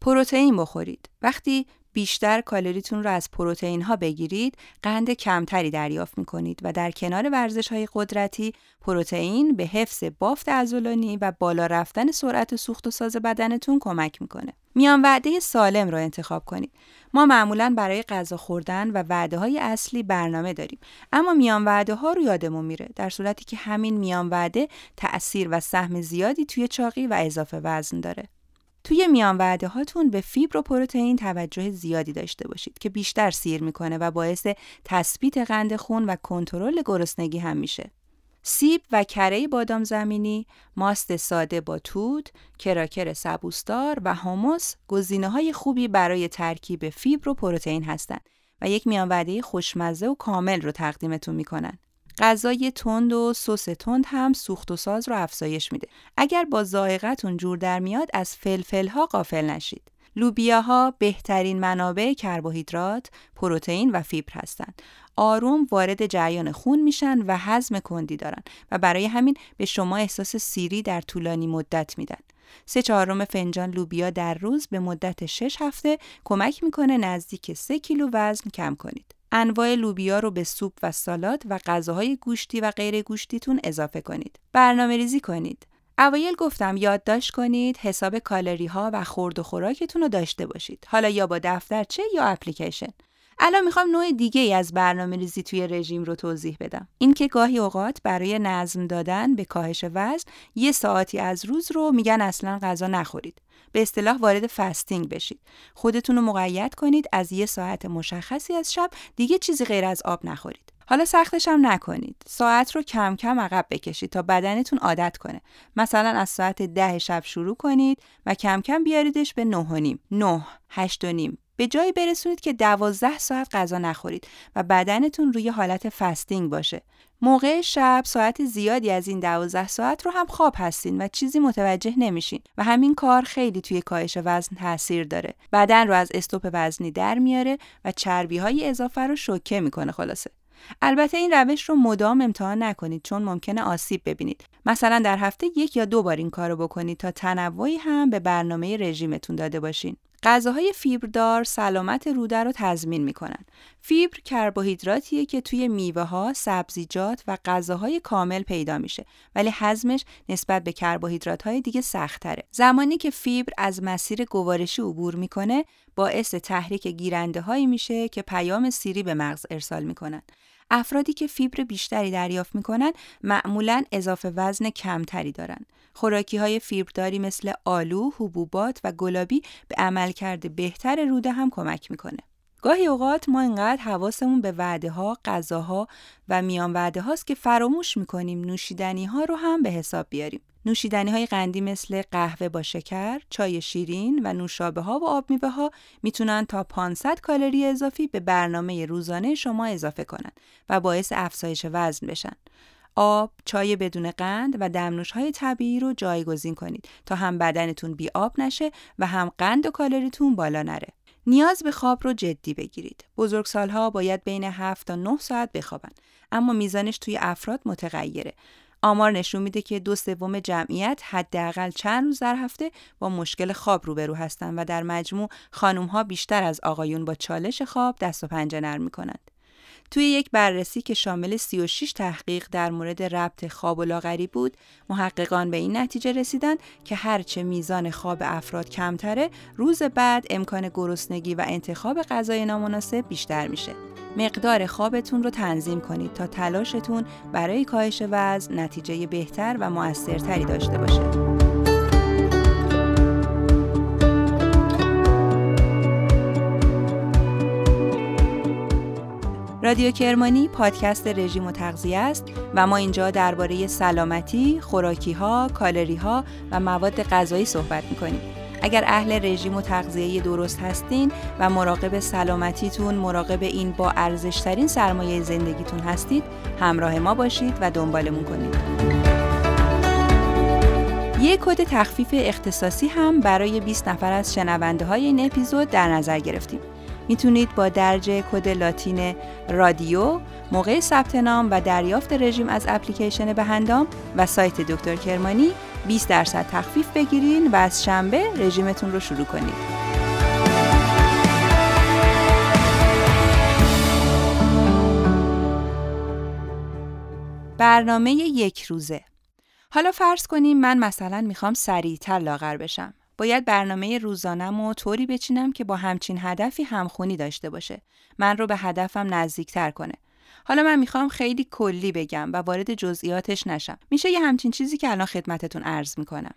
پروتئین بخورید. وقتی بیشتر کالریتون رو از پروتئین ها بگیرید قند کمتری دریافت می کنید و در کنار ورزش های قدرتی پروتئین به حفظ بافت عضلانی و بالا رفتن سرعت سوخت و ساز بدنتون کمک می‌کنه. میان وعده سالم رو انتخاب کنید. ما معمولا برای غذا خوردن و وعده های اصلی برنامه داریم اما میان وعده ها رو یادمون میره در صورتی که همین میان وعده تأثیر و سهم زیادی توی چاقی و اضافه وزن داره. توی میان وعده هاتون به فیبر و پروتئین توجه زیادی داشته باشید که بیشتر سیر می‌کنه و باعث تثبیت قند خون و کنترل گرسنگی هم میشه. سیب و کره بادام زمینی، ماست ساده با توت، کراکر سبوستار و هوموس گزینه های خوبی برای ترکیب فیبر و پروتئین هستند و یک میان وعده خوشمزه و کامل رو تقدیمتون می‌کنن. غذای تند و سس تند هم سوخت و ساز رو افزایش میده. اگر با ذائقتون جور در میاد از فلفل ها غافل نشید. لوبیاها بهترین منابع کربوهیدرات، پروتئین و فیبر هستند. آروم وارد جریان خون میشن و هضم کندی دارن و برای همین به شما احساس سیری در طولانی مدت میدن. سه چهارم فنجان لوبیا در روز به مدت 6 هفته کمک می‌کنه نزدیک 3 کیلو وزن کم کنید. انواع لوبیا رو به سوپ و سالاد و غذاهای گوشتی و غیر گوشتیتون اضافه کنید. برنامه ریزی کنید. اوایل گفتم یادداشت کنید حساب کالری ها و خورد و خوراکتون رو داشته باشید. حالا یا با دفترچه یا اپلیکیشن. الان می‌خوام نوع دیگه ای از برنامه ریزی توی رژیم رو توضیح بدم. اینکه گاهی اوقات برای نظم دادن به کاهش وزن یه ساعتی از روز رو میگن اصلا غذا نخورید. به اصطلاح وارد فستینگ بشید. خودتون رو مقید کنید از یه ساعت مشخصی از شب دیگه چیزی غیر از آب نخورید. حالا سختش هم نکنید. ساعت رو کم کم عقب بکشید تا بدنتون عادت کنه. مثلا از ساعت ده شب شروع کنید و کم کم بیاریدش به نه و نیم، نه، هشت و نیم. به جایی برسونید که دوازده ساعت غذا نخورید و بدنتون روی حالت فستینگ باشه. موقع شب ساعت زیادی از این دوازده ساعت رو هم خواب هستین و چیزی متوجه نمیشین و همین کار خیلی توی کاهش وزن تاثیر داره. بدن رو از استوپ وزنی در میاره و چربی های اضافه رو شوکه می‌کنه خلاصه. البته این روش رو مدام امتحان نکنید چون ممکنه آسیب ببینید. مثلا در هفته یک یا دو بار این کارو بکنید تا تنوعی هم به برنامه رژیمتون داده باشین. غذاهای فیبردار سلامت روده رو تضمین می‌کنن. فیبر کربوهیدراتیه که توی میوه ها، سبزیجات و غذاهای کامل پیدا میشه ولی هضمش نسبت به کربوهیدرات های دیگه سختره. زمانی که فیبر از مسیر گوارشی عبور می‌کنه باعث تحریک گیرنده هایی میشه که پیام سیری به مغز ارسال می‌کنن. افرادی که فیبر بیشتری دریافت می‌کنن معمولا اضافه وزن کمتری دارن. خوراکی های فیبرداری مثل آلو، حبوبات و گلابی به عملکرد بهتر روده هم کمک می‌کنه. گاهی اوقات ما اینقدر حواسمون به وعده ها، غذاها و میان وعده هاست که فراموش می‌کنیم نوشیدنی ها رو هم به حساب بیاریم. نوشیدنی های قندی مثل قهوه با شکر، چای شیرین و نوشابه ها و آب میوه ها می‌تونن تا 500 کالری اضافی به برنامه روزانه شما اضافه کنند و باعث افزایش وزن بشن. آب، چای بدون قند و دمنوش های طبیعی رو جایگزین کنید تا هم بدنتون بی آب نشه و هم قند و کالریتون بالا نره. نیاز به خواب رو جدی بگیرید. بزرگسالها باید بین 7 تا 9 ساعت بخوابن اما میزانش توی افراد متغیره. آمار نشون میده که دو سوم جمعیت حداقل چند روز در هفته با مشکل خواب روبرو هستن و در مجموع خانم ها بیشتر از آقایون با چالش خواب دست و پنجه نرم می‌کنند. توی یک بررسی که شامل 36 تحقیق در مورد ربط خواب و لاغری بود، محققان به این نتیجه رسیدند که هرچه میزان خواب افراد کمتره، روز بعد امکان گرسنگی و انتخاب غذای نامناسب بیشتر میشه. مقدار خوابتون رو تنظیم کنید تا تلاشتون برای کاهش وزن نتیجه بهتر و موثرتری داشته باشه. رادیو کرمانی پادکست رژیم و تغذیه است و ما اینجا درباره سلامتی، خوراکی ها، کالری ها و مواد غذایی صحبت می‌کنیم. اگر اهل رژیم و تغذیه درست هستین و مراقب سلامتیتون، مراقب این با ارزشترین سرمایه زندگیتون هستید، همراه ما باشید و دنبالمون کنید. یک کد تخفیف اختصاصی هم برای 20 نفر از شنونده های این اپیزود در نظر گرفتیم. می‌تونید با درج کد لاتین رادیو موقع ثبت نام و دریافت رژیم از اپلیکیشن بهندام و سایت دکتر کرمانی 20 درصد تخفیف بگیرین و از شنبه رژیمتون رو شروع کنید. برنامه یک روزه حالا فرض کنیم من مثلا می‌خوام سریعتر لاغر بشم. باید برنامه روزانم و طوری بچینم که با همچین هدفی همخونی داشته باشه. من رو به هدفم نزدیکتر کنه. حالا من می‌خوام خیلی کلی بگم و وارد جزئیاتش نشم. میشه یه همچین چیزی که الان خدمتتون عرض می‌کنم.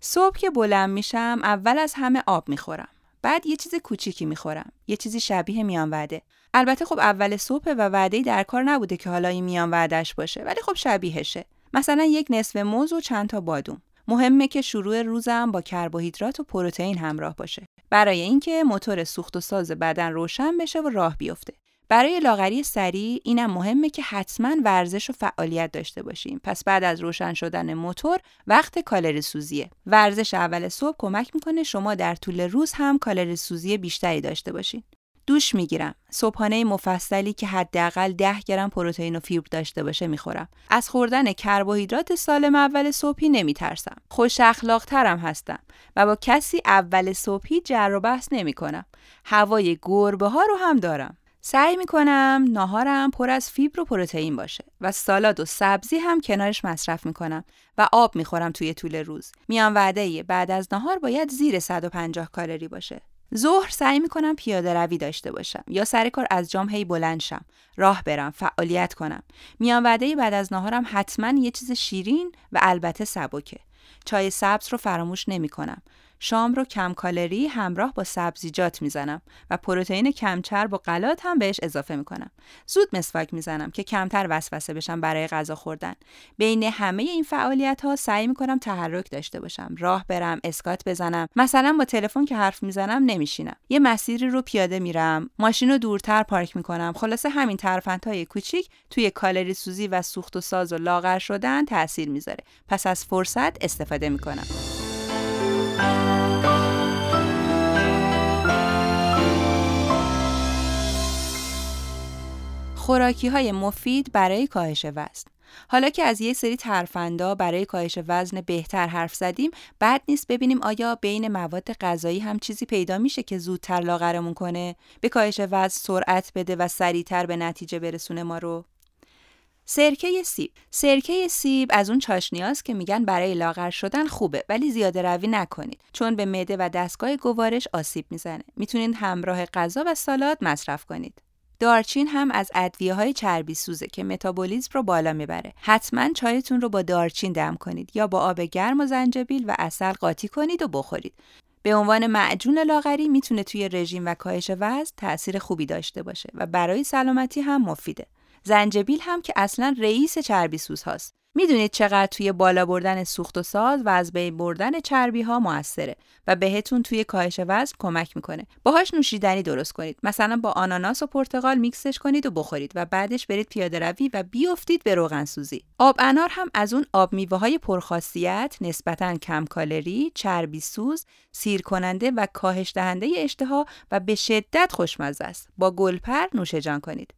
صبح که بلند میشم اول از همه آب می‌خورم. بعد یه چیز کوچیکی می‌خورم. یه چیزی شبیه میان وعده. البته خب اول صبح و وعده در کار نبوده که حالا این میان وعدش باشه ولی خب شبیهشه. مثلا یک نصف موز و چند تا بادوم. مهمه که شروع روزم با کربوهیدرات و پروتئین همراه باشه. برای اینکه موتور سوخت و ساز بدن روشن بشه و راه بیفته. برای لاغری سریع اینم مهمه که حتما ورزش و فعالیت داشته باشیم. پس بعد از روشن شدن موتور وقت کالری سوزیه. ورزش اول صبح کمک می‌کنه شما در طول روز هم کالری سوزی بیشتری داشته باشین. دوش می‌گیرم. صبحانه مفصلی که حداقل 10 گرم پروتئین و فیبر داشته باشه می‌خورم. از خوردن کربوهیدرات سالم اول صبحی نمیترسم. خوش اخلاق ترم هستم و با کسی اول صبحی جر و بحث نمی کنم. هوای گربه ها رو هم دارم. سعی می‌کنم ناهارم پر از فیبر و پروتئین باشه و سالاد و سبزی هم کنارش مصرف می‌کنم و آب می‌خورم توی طول روز. میان وعده بعد از ناهار باید زیر 150 کالری باشه. ظهر سعی می‌کنم پیاده روی داشته باشم یا سر کار از جام هی بلند شم. راه برم فعالیت کنم. میان وعده بعد از ناهارم حتما یه چیز شیرین و البته سبکه. چای سبز رو فراموش نمی کنم شام رو کم کالری همراه با سبزیجات می‌زنم و پروتئین کمچرب و غلات هم بهش اضافه می‌کنم. زود مسواک می‌زنم که کمتر وسوسه بشم برای غذا خوردن. بین همه این فعالیت ها سعی می‌کنم تحرک داشته باشم. راه برم، اسکات بزنم. مثلا با تلفن که حرف می‌زنم نمیشینم. یه مسیری رو پیاده میرم، ماشین رو دورتر پارک می‌کنم. خلاصه همین ترفندهای کوچیک توی کالری سوزی و سوخت و ساز و لاغر شدن تاثیر می‌ذاره. پس از فرصت استفاده می‌کنم. خوراکی های مفید برای کاهش وزن. حالا که از یک سری ترفندا برای کاهش وزن بهتر حرف زدیم بعد نیست ببینیم آیا بین مواد غذایی هم چیزی پیدا میشه که زودتر لاغرمون کنه؟ به کاهش وزن سرعت بده و سریعتر به نتیجه برسونه ما رو؟ سرکه سیب سرکه سیب از اون چاشنیاست که میگن برای لاغر شدن خوبه ولی زیاده روی نکنید چون به معده و دستگاه گوارش آسیب می‌زنه می‌تونید همراه غذا و سالاد مصرف کنید دارچین هم از ادویه های چربی سوزه که متابولیزم رو بالا می‌بره. حتما چایتون رو با دارچین دم کنید یا با آب گرم و زنجبیل و عسل قاطی کنید و بخورید. به عنوان معجون لاغری می‌تونه توی رژیم و کاهش وزن تاثیر خوبی داشته باشه و برای سلامتی هم مفیده. زنجبیل هم که اصلا رئیس چربی سوز هاست. می‌دونید چقدر توی بالا بردن سوخت و ساز و از بین بردن چربی ها موثره و بهتون توی کاهش وزن کمک می‌کنه. باهاش نوشیدنی درست کنید. مثلا با آناناس و پرتقال میکسش کنید و بخورید و بعدش برید پیاده روی و بیفتید به روغن سوزی. آب انار هم از اون آب میوه های پرخاصیت، نسبتا کم کالری، چربی سوز، سیر کننده و کاهش دهنده اشتها و به شدت خوشمزه است. با گلپر نوشجان کنید.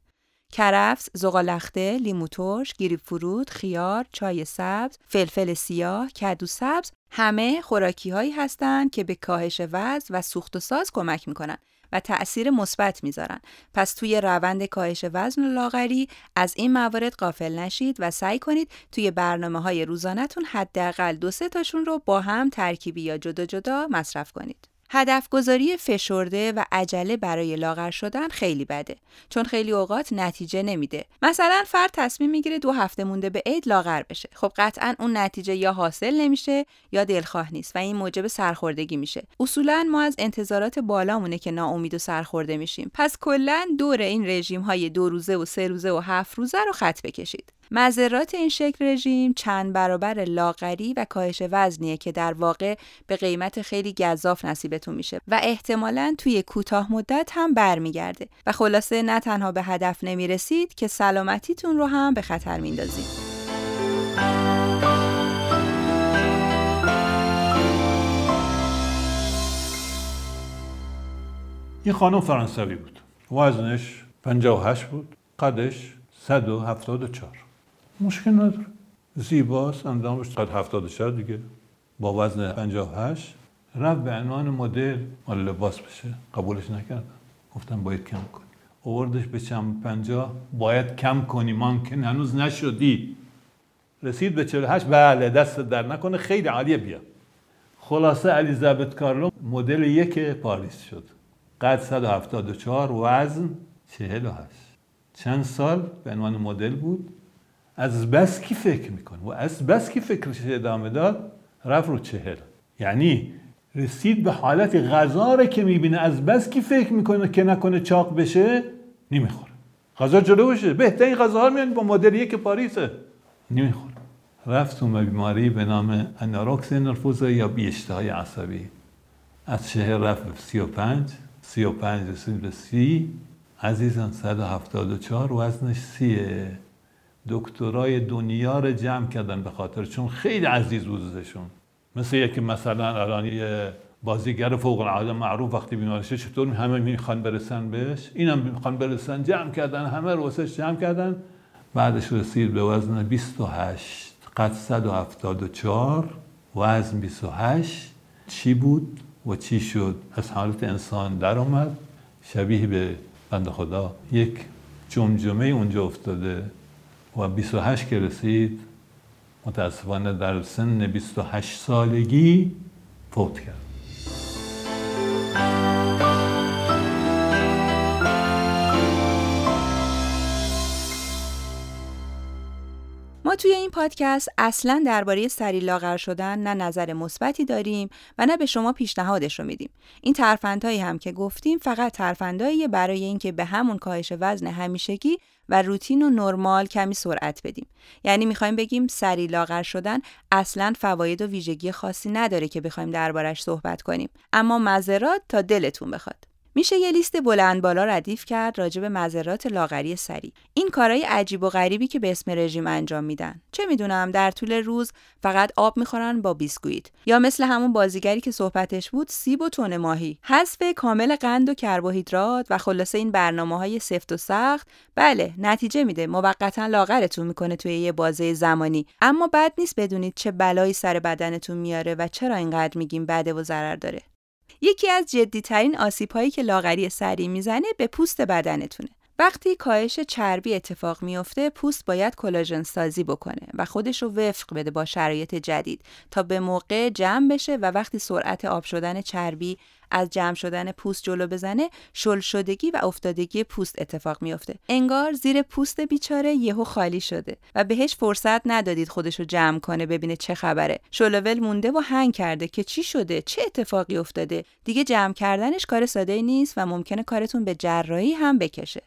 کرفس، زغالخته، لیمو ترش، گیری فرود، خیار، چای سبز، فلفل سیاه، کدو سبز همه خوراکی هایی هستند که به کاهش وزن و سوخت و ساز کمک می‌کنن و تأثیر مثبت می‌ذارن. پس توی روند کاهش وزن و لاغری از این موارد غافل نشید و سعی کنید توی برنامه های روزانهتون حداقل دو سه تاشون رو با هم ترکیبی یا جدا جدا مصرف کنید. هدف گذاری فشرده و عجله برای لاغر شدن خیلی بده چون خیلی اوقات نتیجه نمیده. مثلا فرد تصمیم می‌گیره دو هفته مونده به عید لاغر بشه. خب قطعا اون نتیجه یا حاصل نمیشه یا دلخواه نیست و این موجب سرخوردگی میشه. اصولا ما از انتظارات بالامونه که ناامید و سرخورده میشیم. پس کلا دور این رژیم های دو روزه و سه روزه و هفت روزه رو خط بکشید. مذرات این شکل رژیم چند برابر لاغری و کاهش وزنیه که در واقع به قیمت خیلی گذاف نصیبتون میشه و احتمالا توی کوتاه مدت هم برمیگرده. و خلاصه نه تنها به هدف نمی‌رسید که سلامتیتون رو هم به خطر میندازید. این خانم فرانسوی بود. وزنش 58 بود. قدش 174 مشکل نداره. زیباست اندامش 174 دیگه. با وزن 58 رفت به عنوان مدل مال لباس بشه. قبولش نکردم. گفتم باید کم کنی. اووردش به چم پنجاه. باید کم کنی من که هنوز نشدی. رسید به 48 بله دست در نکنه. خیلی عالیه بیا. خلاصه الیزابت کارلو مدل یک پاریس شد. قد 174 وزن 48 چند سال به عنوان مدل بود؟ از بس کی فکر می‌کنه؟ و از بس کی فکرش ادامه داد؟ رفت رو چهل. یعنی رسید به حالت غذا که می‌بینه. از بس کی فکر می‌کنه که نکنه چاق بشه؟ نمی‌خوره. غذا جلو بشه بهترین غذاها میان با مدل یک پاریسه نمی‌خوره. رفت تو بیماری به نام اناروکس نرفوزه یا بیشتهای عصبی. از شهر رفت به سی و پنج. سی و پنج رسید به سی. عزیزان 174 وزنش سیه. دکترای دنیا رو جمع کردن به خاطر چون خیلی عزیز بودشون مثل یکی مثلا الان یه بازیگر فوق العاده معروف وقتی بیمارشه چطور همه می‌خوان برسن بهش؟ اینم می‌خوان برسن جمع کردن همه رو جمع کردن. بعدش رسید به وزن 28 قد 174 وزن 28 چی بود و چی شد؟ از حالت انسان در اومد. شبیه به بند خدا یک جمجمه اونجا افتاده. و 28 که رسید متاسفانه در سن 28 سالگی فوت کرد. ما توی این پادکست اصلا درباره سری لاغر شدن نه نظر مثبتی داریم و نه به شما پیشنهادش رو میدیم. این ترفندهایی هم که گفتیم فقط ترفندهایی برای اینکه به همون کاهش وزن همیشگی و روتین و نرمال کمی سرعت بدیم. یعنی می‌خوایم بگیم سری لاغر شدن اصلا فواید و ویژگی خاصی نداره که بخوایم دربارش صحبت کنیم. اما مذرات تا دلتون بخواد. میشه یه لیست بلند بالا ردیف کرد راجع به مذرات لاغری سری. این کارهای عجیب و غریبی که به اسم رژیم انجام میدن. چه می‌دونم در طول روز فقط آب می‌خورن با بیسکویت. یا مثل همون بازیگری که صحبتش بود سیب و تون ماهی. حذف کامل قند و کربوهیدرات و خلاصه این برنامه های سفت و سخت. بله نتیجه میده. موقتا لاغرتون می‌کنه توی یه بازه زمانی. اما بد نیست بدونید چه بلایی سر بدنتون میاره و چرا اینقدر میگیم بده و ضرر داره. یکی از جدیترین آسیب هایی که لاغری سریع می‌زنه به پوست بدنتونه. وقتی کاهش چربی اتفاق میافته پوست باید کلاژن سازی بکنه و خودش رو وفق بده با شرایط جدید تا به موقع جمع بشه و وقتی سرعت آب شدن چربی از جمع شدن پوست جلو بزنه شل شدگی و افتادگی پوست اتفاق میافته. انگار زیر پوست بیچاره یهو خالی شده و بهش فرصت ندادید خودشو جمع کنه ببینه چه خبره. شلوول مونده و هنگ کرده که چی شده چه اتفاقی افتاده. دیگه جمع کردنش کار ساده نیست و ممکنه کارتون به جراحی هم بکشه.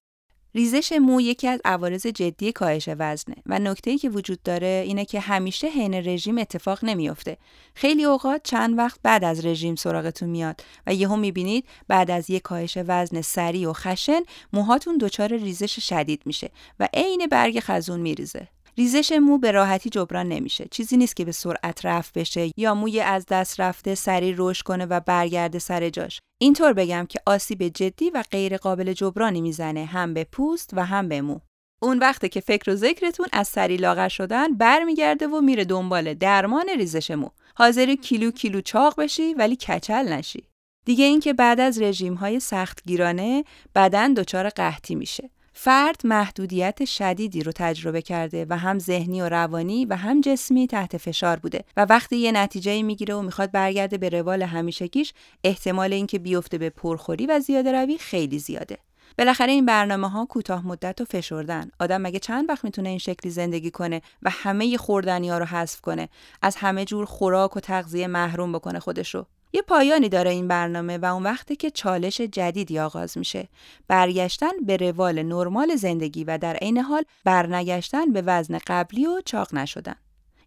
ریزش مو یکی از عوارض جدی کاهش وزنه و نکته‌ای که وجود داره اینه که همیشه حین رژیم اتفاق نمیافته. خیلی اوقات چند وقت بعد از رژیم سراغتون میاد و یهو می‌بینید بعد از یک کاهش وزن سریع و خشن موهاتون دچار ریزش شدید میشه و عین برگ خزون میریزه. ریزش مو به راحتی جبران نمیشه. چیزی نیست که به سرعت رفت بشه یا موی از دست رفته سریع رشد کنه و برگرده سر جاش. اینطور بگم که آسیب جدی و غیر قابل جبرانی می‌زنه هم به پوست و هم به مو. اون وقته که فکر و ذکرتون از سری لاغر شدن برمیگرده و میره دنبال درمان ریزش مو. حاضری کیلو کیلو چاق بشی ولی کچل نشی. دیگه اینکه بعد از رژیم های سختگیرانه بدن دچار قحطی میشه. فرد محدودیت شدیدی رو تجربه کرده و هم ذهنی و روانی و هم جسمی تحت فشار بوده و وقتی یه نتیجه می‌گیره و می‌خواد برگرده به روال همیشگیش احتمال اینکه بیفته به پرخوری و زیاده روی خیلی زیاده. بالاخره این برنامه ها کوتاه مدت و فشردن. آدم مگه چند وقت می‌تونه این شکلی زندگی کنه و همه خوردنی ها رو حذف کنه؟ از همه جور خوراک و تغذیه محروم بکنه خودشو یه پایانی داره این برنامه و اون وقتی که چالش جدیدی آغاز میشه. برگشتن به روال نرمال زندگی و در عین حال برنگشتن به وزن قبلی و چاق نشدن.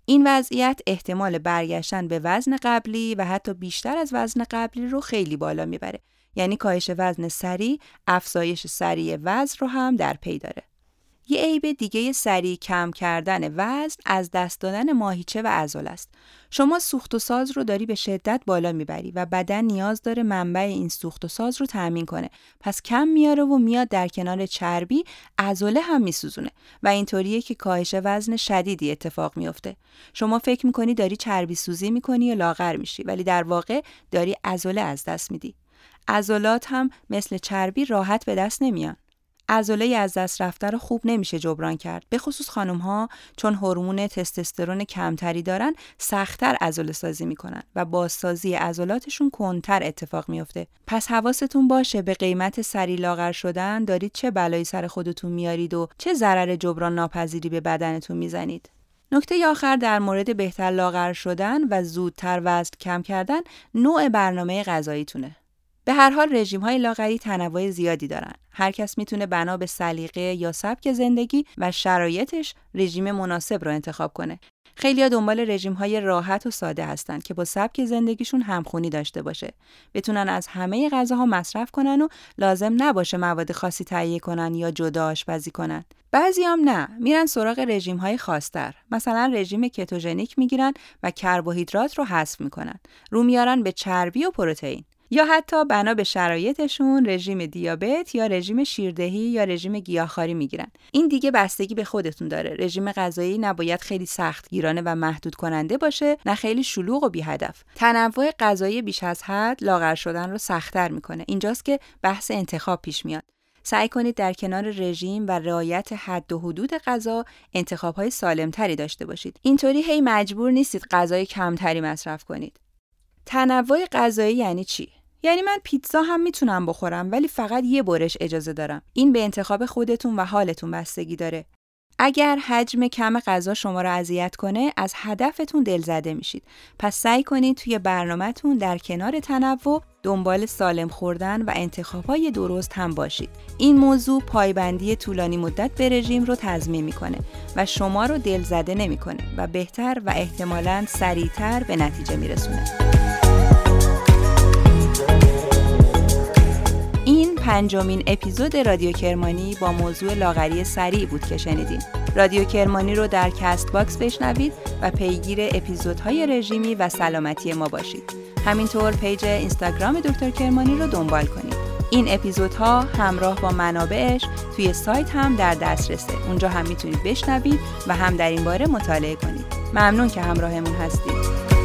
این وضعیت احتمال برگشتن به وزن قبلی و حتی بیشتر از وزن قبلی رو خیلی بالا می‌بره. یعنی کاهش وزن سریع افزایش سریع وزن رو هم در پی داره. یه عیب دیگه سریع کم کردن وزن از دست دادن ماهیچه و عضل است. شما سوخت و ساز رو داری به شدت بالا می‌بری و بدن نیاز داره منبع این سوخت و ساز رو تأمین کنه. پس کم میاره و میاد در کنار چربی عضله هم میسوزونه و اینطوریه که کاهش وزن شدیدی اتفاق میفته. شما فکر می‌کنی داری چربی سوزی می‌کنی یا لاغر میشی ولی در واقع داری عضله از دست میدی. عضلات هم مثل چربی راحت به دست نمیان. عضله از دست رفته رو خوب نمیشه جبران کرد. به خصوص خانم ها چون هورمون تستوسترون کمتری دارن سختتر عضله سازی می‌کنن و بازسازی عضلاتشون کنتر اتفاق میفته پس حواستون باشه به قیمت سری لاغر شدن دارید چه بلایی سر خودتون میارید و چه ضرر جبران ناپذیری به بدنتون می‌زنید. نکته آخر در مورد بهتر لاغر شدن و زودتر وزن کم کردن نوع برنامه غذاییتونه. به هر حال رژیم های لاغری تنوع زیادی دارن. هر کس می‌تونه بنا به سلیقه یا سبک زندگی و شرایطش رژیم مناسب رو انتخاب کنه. خیلی دنبال رژیم های راحت و ساده هستند که با سبک زندگیشون همخونی داشته باشه. بتونن از همه غذاها مصرف کنن و لازم نباشه مواد خاصی تهیه کنن یا جدا آشپزی کنن. بعضی هم نه میرن سراغ رژیم های خاصتر مثلا رژیم کتوژنیک می‌گیرن و کربوهیدرات رو حذف می‌کنن رو میارن به چربی و پروتئین یا حتی بنا به شرایطشون رژیم دیابت یا رژیم شیردهی یا رژیم گیاهخواری می‌گیرن. این دیگه بستگی به خودتون داره. رژیم غذایی نباید خیلی سخت گیرانه و محدود کننده باشه نه خیلی شلوغ و بی هدف تنوع غذایی بیش از حد لاغر شدن رو سختتر می‌کنه. اینجاست که بحث انتخاب پیش میاد. سعی کنید در کنار رژیم و رعایت حد و حدود غذا انتخاب های سالمتری داشته باشید. اینطوری هی مجبور نیستید غذای کمتری مصرف کنید. تنوع غذایی یعنی چی؟ یعنی من پیتزا هم می‌تونم بخورم ولی فقط یه برش اجازه دارم. این به انتخاب خودتون و حالتون بستگی داره. اگر حجم کم غذا شما را اذیت کنه از هدفتون دلزده میشید پس سعی کنید توی برنامهتون در کنار تنوع دنبال سالم خوردن و انتخابهای درست هم باشید این موضوع پایبندی طولانی مدت به رژیم رو تضمین می‌کنه و شما رو دلزده نمی‌کنه و بهتر و احتمالاً سریعتر به نتیجه میرسونه پنجمین اپیزود رادیو کرمانی با موضوع لاغری سریع بود که شنیدیم. رادیو کرمانی رو در کست باکس بشنوید و پیگیر اپیزودهای رژیمی و سلامتی ما باشید. همینطور پیج اینستاگرام دکتر کرمانی رو دنبال کنید. این اپیزودها همراه با منابعش توی سایت هم در دسترسه. اونجا هم می‌تونید بشنوید و هم در این باره مطالعه کنید. ممنون که همراهمون هستید.